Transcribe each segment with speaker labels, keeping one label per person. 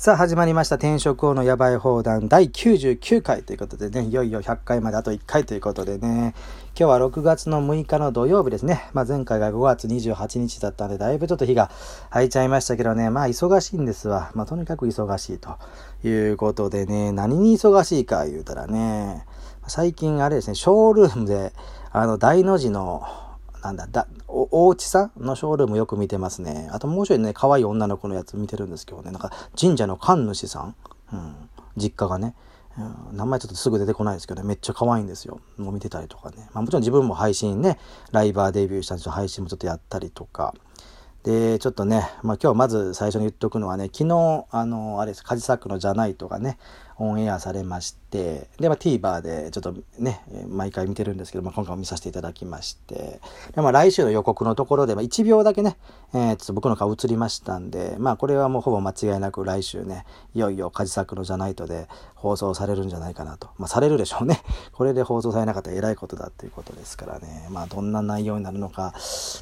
Speaker 1: さあ始まりました。転職王のやばい放談。第99回ということでね、いよいよ100回まであと1回ということでね、今日は6月の6日の土曜日ですね。まあ前回が5月28日だったんで、だいぶちょっと日が空いちゃいましたけどね、まあ忙しいんですわ。まあとにかく忙しいということでね、何に忙しいか言うたらね、最近あれですね、ショールームで、あの大の字のなんだ、だ、お、おうちさんのショールームよく見てますね。あともう一人ね、可愛い女の子のやつ見てるんですけどね、なんか神社の神主さん、うん、実家がね、うん、名前ちょっとすぐ出てこないですけどね、めっちゃ可愛いんですよ。もう見てたりとかね。まあもちろん自分も配信ね、ライバーデビューしたんですよ。配信もちょっとやったりとか。で、ちょっとね、まあ今日まず最初に言っとくのはね、昨日、あの、あれです、カジサックのじゃないとかね、オンエアされまして、で、まあ、TVer でちょっとね、毎回見てるんですけど、まあ、今回も見させていただきまして、で、まあ、来週の予告のところで、まあ、1秒だけね、えー、ちょっと僕の顔映りましたんで、まあ、これはもうほぼ間違いなく来週ね、いよいよカジサクのじゃないとで放送されるんじゃないかなと。まあ、されるでしょうね。これで放送されなかったら偉いことだっていうことですからね。まあ、どんな内容になるのか、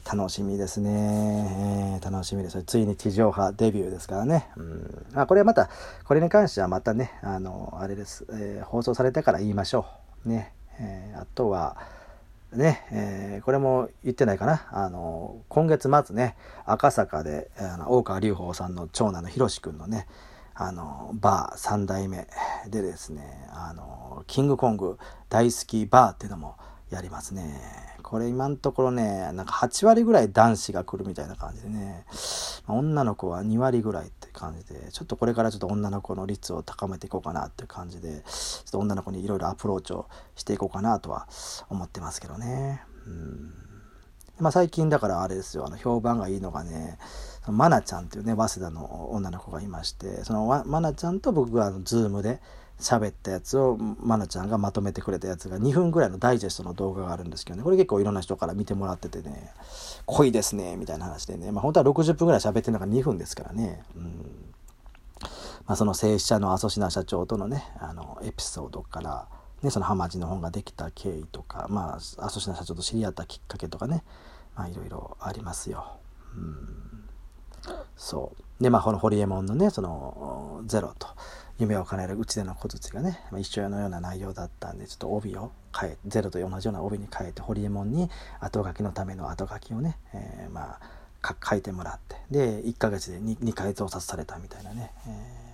Speaker 1: 楽しみですね。えー、楽しみです。ついに地上波デビューですからね。うん。まあ、これはまた、これに関してはまたね、あの、の、あれです、えー、放送されてから言いましょう。ね。えー、あとは、ね、えー、これも言ってないかな。あの、今月末ね、赤坂で、あの大川隆法さんの長男のひろしくんのね、あの、バー3代目でですね、あの、キングコング大好きバーっていうのもやりますね。これ今のところね、なんか8割ぐらい男子が来るみたいな感じでね、女の子は2割ぐらいって感じで、ちょっとこれからちょっと女の子の率を高めていこうかなっていう感じで、ちょっと女の子にいろいろアプローチをしていこうかなとは思ってますけどね。うん。まあ、最近だからあれですよ、あの評判がいいのがね、マナちゃんっていうね、早稲田の女の子がいまして、そのマナちゃんと僕があのズームで、喋ったやつをまなちゃんがまとめてくれたやつが2分ぐらいのダイジェストの動画があるんですけどね。これ結構いろんな人から見てもらっててね。濃いですねみたいな話でね。まあ本当は60分ぐらい喋ってるのが2分ですからね。うん。まあその正社の阿蘇科社長とのねあのエピソードからねその浜地の本ができた経緯とかまあ阿蘇科社長と知り合ったきっかけとかね。まあいろいろありますよ。うん。そう。でまあこのホリエモンのねそのゼロと。夢を叶えるうちでの小槌がね、まあ、一緒のような内容だったんでちょっと帯を変えゼロと同じような帯に変えてホリエモンに後書きのための後書きをね、えー、まあ書いてもらってで1ヶ月で 2, 2回増刷されたみたいなね、えー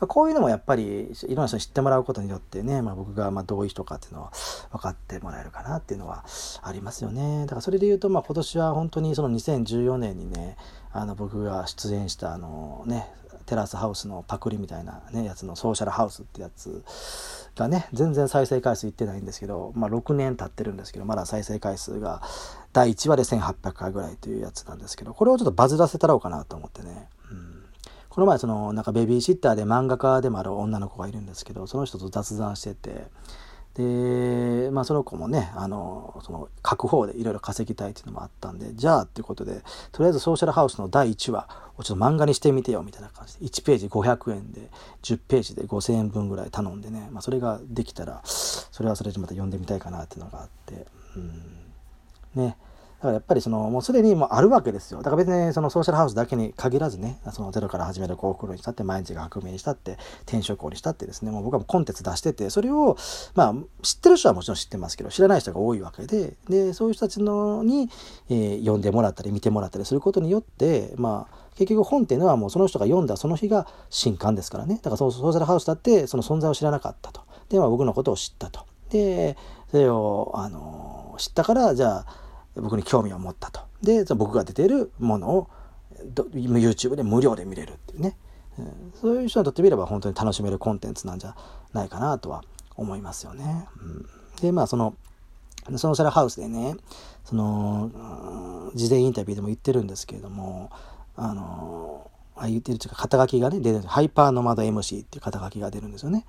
Speaker 1: まあ、こういうのもやっぱりいろんな人に知ってもらうことによってね、まあ、僕がまあどういう人かっていうのは分かってもらえるかなっていうのはありますよね。だからそれで言うとまあ今年は本当にその2014年にねあの僕が出演したあのねテラスハウスのパクリみたいなねやつのソーシャルハウスってやつがね全然再生回数いってないんですけど、まあ、6年経ってるんですけどまだ再生回数が第1話で1800回ぐらいというやつなんですけどこれをちょっとバズらせたろうかなと思ってね、うん、この前そのなんかベビーシッターで漫画家でもある女の子がいるんですけどその人と雑談しててで、まあ、その子もね、あの、その、書く方でいろいろ稼ぎたいっていうのもあったんで、じゃあっていうことで、とりあえずソーシャルハウスの第1話をちょっと漫画にしてみてよ、みたいな感じで、1ページ500円で、10ページで5000円分ぐらい頼んでね、まあ、それができたら、それはそれでまた読んでみたいかなっていうのがあって、うん、ね。だからやっぱりその、もうすでにもうあるわけですよ。だから別にそのソーシャルハウスだけに限らずね、そのゼロから始める幸福論にしたって、毎日が革命にしたって、転職にしたってですね、もう僕はもうコンテンツ出してて、それを、まあ、知ってる人はもちろん知ってますけど、知らない人が多いわけで、で、そういう人たちのに、えー、読んでもらったり見てもらったりすることによって、まあ、結局本っていうのはもうその人が読んだその日が新刊ですからね。だからソーシャルハウスだってその存在を知らなかったと。で、まあ僕のことを知ったと。で、それを、あの、知ったから、じゃあ、僕に興味を持ったと。で、僕が出ているものを YouTube で無料で見れるっていうね、うん、そういう人にとってみれば本当に楽しめるコンテンツなんじゃないかなとは思いますよね。うん、で、まあその、ソーシャルハウスでね、その、事前インタビューでも言ってるんですけれども、あの、あ言ってるというか肩書きがね出るハイパーノマド MC っていう肩書きが出るんですよね。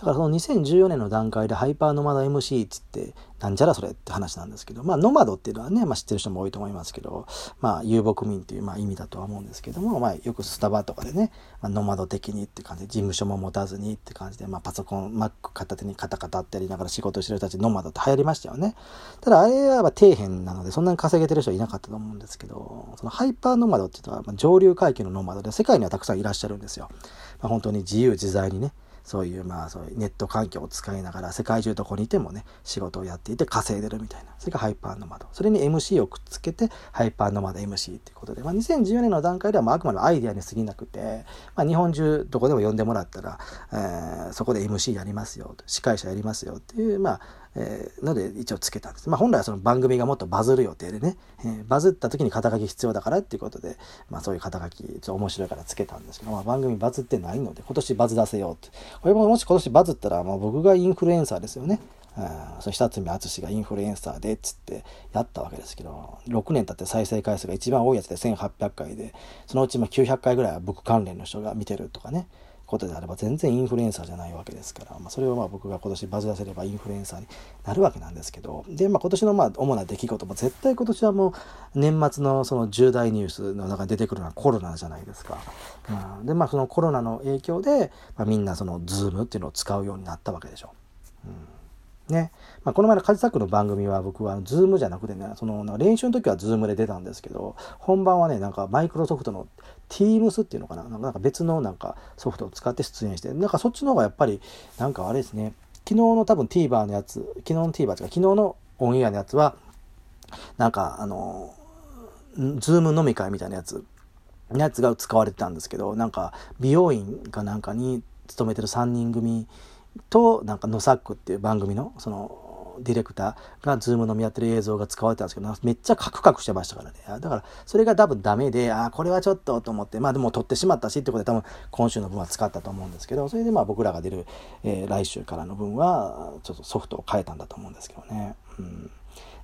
Speaker 1: だからその2014年の段階でハイパーノマド MC っつってなんじゃらそれって話なんですけどまあノマドっていうのはね、まあ、知ってる人も多いと思いますけどまあ遊牧民っていうまあ意味だとは思うんですけどもまあよくスタバとかでね、まあ、ノマド的にって感じで事務所も持たずにって感じで、まあ、パソコン Mac 片手にカタカタってやりながら仕事してる人たちノマドって流行りましたよねただあれは底辺なのでそんなに稼げてる人はいなかったと思うんですけどそのハイパーノマドっていうのは、まあ、上流階級のノマドで世界にはたくさんいらっしゃるんですよ。まあ、本当に自由自在にねそういうまあそういうネット環境を使いながら世界中どこにいてもね仕事をやっていて稼いでるみたいなそれがハイパーノマドそれに MC をくっつけてハイパーノマド MC っていうことで、まあ、2014年の段階ではまああくまでアイデアに過ぎなくて、まあ、日本中どこでも呼んでもらったら、えー、そこで MC やりますよ司会者やりますよっていうまあえー、ので一応つけたんです。まあ本来はその番組がもっとバズる予定でね、えー、バズった時に肩書き必要だからっていうことで、まあそういう肩書きちょっと面白いからつけたんですけど、まあ番組バズってないので今年バズ出せようって。これももし今年バズったらもう僕がインフルエンサーですよね。その久積淳がインフルエンサーでっつってやったわけですけど6年経って再生回数が一番多いやつで1800回でそのうちも900回ぐらいは僕関連の人が見てるとかねことであれば全然インフルエンサーじゃないわけですから、まあ、それをまあ僕が今年バズらせればインフルエンサーになるわけなんですけどで、まあ、今年のまあ主な出来事も絶対今年はもう年末のその重大ニュースの中に出てくるのはコロナじゃないですか。うん、でまあそのコロナの影響で、まあ、みんなそのズームっていうのを使うようになったわけでしょ。うんね。まあ、この前のカジサックの番組は僕はズームじゃなくてね、その練習の時はズームで出たんですけど、本番はね、なんかマイクロソフトの Teams っていうのかな、なんか別のなんかソフトを使って出演して、なんかそっちの方がやっぱり、なんかあれですね、昨日の多分 TVer のやつ、昨日の TVer とか昨日のオンエアのやつは、なんかあの、ズーム飲み会みたいなやつ、やつが使われてたんですけど、なんか美容院かなんかに勤めてる3人組となんかノサックっていう番組のそのディレクターがズーム飲みやってる映像が使われたんですけどめっちゃカクカクしてましたからねだからそれが多分ダメでああこれはちょっとと思ってまあでも撮ってしまったしってことで多分今週の分は使ったと思うんですけどそれでまあ僕らが出る、えー、来週からの分はちょっとソフトを変えたんだと思うんですけどね。うん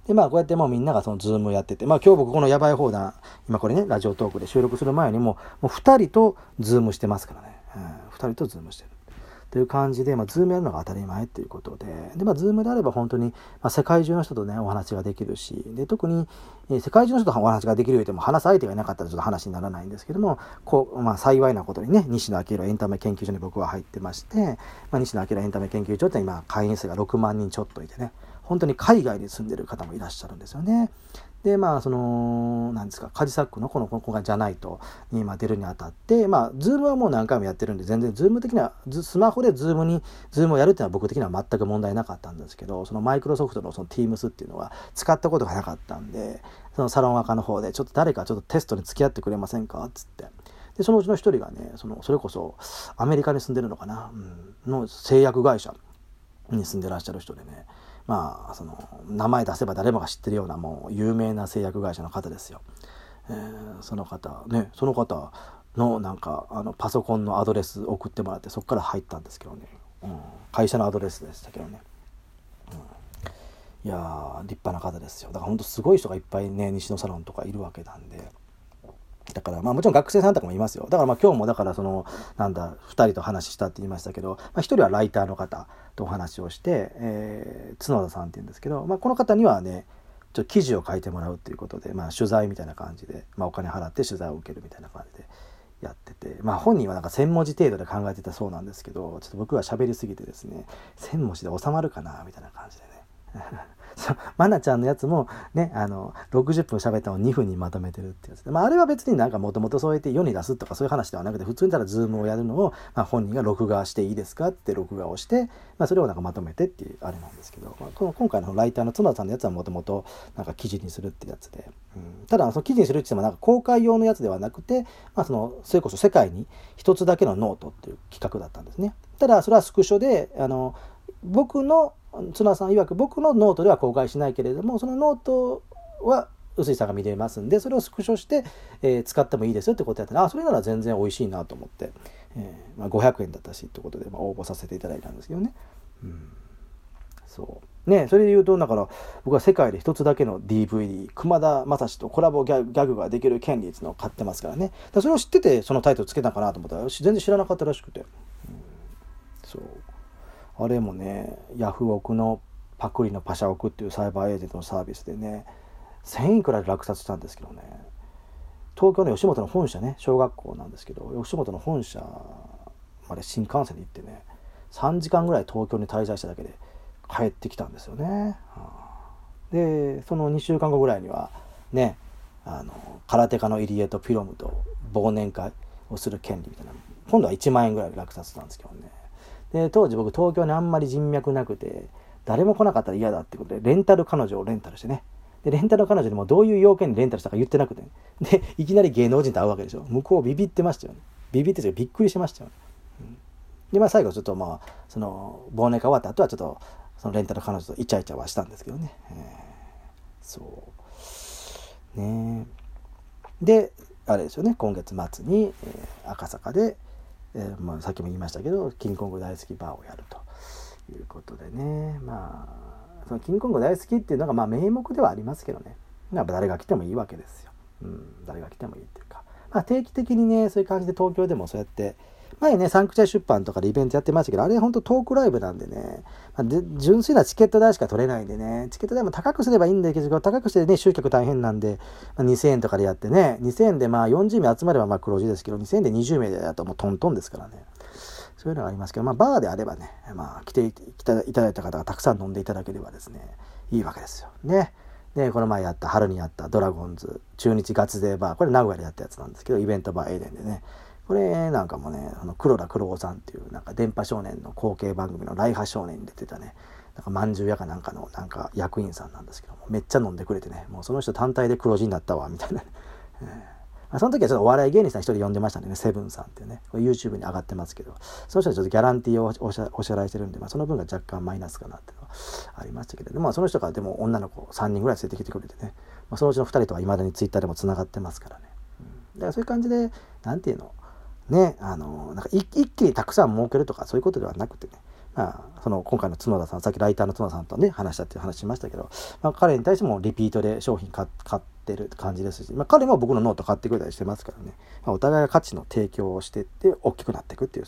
Speaker 1: で、まあ、こうやってもうみんながそのズームやってて、まあ、今日僕このやばい放談、今これね、ラジオトークで収録する前にも、もう2人とズームしてますからね。うん、2人とズームしてる。という感じで、まあ、ズームやるのが当たり前っていうことで、で、まあ、ズームであれば本当に、まあ、世界中の人とね、お話ができるし、で、特に、え世界中の人とお話ができるよりも話す相手がいなかったらちょっと話にならないんですけども、こう、まあ、幸いなことにね、西野亮廣エンタメ研究所に僕は入ってまして、まあ、西野亮廣エンタメ研究所って今、会員数が6万人ちょっといてね、本当に海外に住んでる方もいらっしゃるんですよね。でまあその何ですかカジサックのこの今回じゃないとに今出るにあたってまあズームはもう何回もやってるんで全然ズーム的なスマホでズームにズームをやるっていうのは僕的には全く問題なかったんですけどそのマイクロソフトのその Teams っていうのは使ったことがなかったんでそのサロン垢の方でちょっと誰かちょっとテストに付き合ってくれませんかっつって。でそのうちの一人がねそのそれこそアメリカに住んでるのかな、うん、の製薬会社に住んでらっしゃる人でねまあその名前出せば誰もが知ってるようなもう有名な製薬会社の方ですよ。えー、その方ねその方のなんかあのパソコンのアドレス送ってもらってそこから入ったんですけどね、うん、会社のアドレスでしたけどね。うん、いや立派な方ですよだからほんとすごい人がいっぱいね西野サロンとかいるわけなんで。だからまあもちろん学生さんとかもいますよ。だからまあ今日もだからそのなんだ2人と話したって言いましたけど、まあ、1人はライターの方とお話をして、えー、角田さんっていうんですけど、まあ、この方にはねちょっと記事を書いてもらうっていうことで、まあ、取材みたいな感じで、まあ、お金払って取材を受けるみたいな感じでやってて、まあ、本人はなんか1,000文字程度で考えてたそうなんですけどちょっと僕は喋りすぎてですね1,000文字で収まるかなみたいな感じでね。そ うマナちゃんのやつもねあの60分喋ったのを2分にまとめてるってやつ。で、まあ、あれは別になんかもともとそうやって世に出すとかそういう話ではなくて普通にただズームをやるのを、まあ、本人が録画していいですかって録画をして、まあ、それをなんかまとめてっていうあれなんですけど、まあ、この今回のライターの角田さんのやつはもともとなんか記事にするってやつで、うん、ただその記事にするって言ってもなんか公開用のやつではなくて、まあ、そのそれこそ世界に一つだけのノートっていう企画だったんですね。ただそれはスクショであの僕の角田さん曰く僕のノートでは公開しないけれどもそのノートは臼井さんが見れますんでそれをスクショして、えー、使ってもいいですよってことやったらあそれなら全然美味しいなと思って、えーまあ、500円だったしってことで、まあ、応募させていただいたんですけどね。うん。そう。ねそれで言うとだから僕は世界で一つだけの DVD 熊田正史とコラボギャグができる権利っていうのを買ってますからね。それを知っててそのタイトルつけたかなと思ったら全然知らなかったらしくて、うん、そう。あれもねヤフオクのパクリのパシャオクっていうサイバーエージェントのサービスでね1000いくらで落札したんですけどね東京の吉本の本社ね小学校なんですけど吉本の本社まで新幹線で行ってね3時間ぐらい東京に滞在しただけで帰ってきたんですよね。でその2週間後ぐらいにはねあの空手家の入江とピロムと忘年会をする権利みたいな今度は1万円ぐらいで落札したんですけどね。で、当時僕東京にあんまり人脈なくて、誰も来なかったら嫌だってことで、レンタル彼女をレンタルしてね。で、レンタル彼女にもどういう要件でレンタルしたか言ってなくて、で、いきなり芸能人と会うわけでしょ。向こうビビってましたよね。ビビってびっくりしましたよね。うん、で、まあ最後ちょっとまあ、その、忘年会終わった後はちょっと、そのレンタル彼女とイチャイチャはしたんですけどね。えー、そう。ねで、あれですよね、今月末に、えー、赤坂で、えー、まあ、さっきも言いましたけど、キングコング大好きバーをやるということでね、まあ、そのキングコング大好きっていうのが、まあ、名目ではありますけどね、やっぱ誰が来てもいいわけですよ。うん、誰が来てもいいっていうか、まあ、定期的にね、そういう感じで東京でもそうやって、前ね、サンクチャイ出版とかでイベントやってましたけど、あれほんとトークライブなんでね、まあ、純粋なチケット代しか取れないんでね、チケット代も高くすればいいんだけど、高くしてね、集客大変なんで、まあ、2000円とかでやってね、2000円でまあ40名集まればまあ黒字ですけど、2000円で20名でやともうトントンですからね。そういうのがありますけど、まあバーであればね、まあ来ていただいた方がたくさん飲んでいただければですね、いいわけですよ。ね。で、この前やった、春にやったドラゴンズ、中日ガツデーバー、これ名古屋でやったやつなんですけど、イベントバーエーデンでね、これなんかもね、あの黒田黒尾さんっていうなんか電波少年の後継番組のライハ少年に出てたね、なんかまんじゅう屋かなんかのなんか役員さんなんですけども、めっちゃ飲んでくれてね、もうその人単体で黒字になったわ、みたいな、えーまあ、その時はちょっとお笑い芸人さん一人呼んでましたんでね、セブンさんっていうね、これ YouTube に上がってますけど、その人はちょっとギャランティーをお支払いしてるんで、まあ、その分が若干マイナスかなっていうのはありましたけど、まあ、その人からでも女の子3人ぐらい連れてきてくれてね、まあ、そのうちの2人とは未だに Twitter でも繋がってますからね。うん、だからそういう感じで、なんていうの、ね、あの、なんか一気にたくさん儲けるとかそういうことではなくてね、まあ、その今回の角田さん、さっきライターの角田さんとね、話したっていう話しましたけど、まあ、彼に対してもリピートで商品買ってる感じですし、まあ、彼も僕のノート買ってくれたりしてますからね、まあ、お互いが価値の提供をしてって大きくなっていくっていう、そういう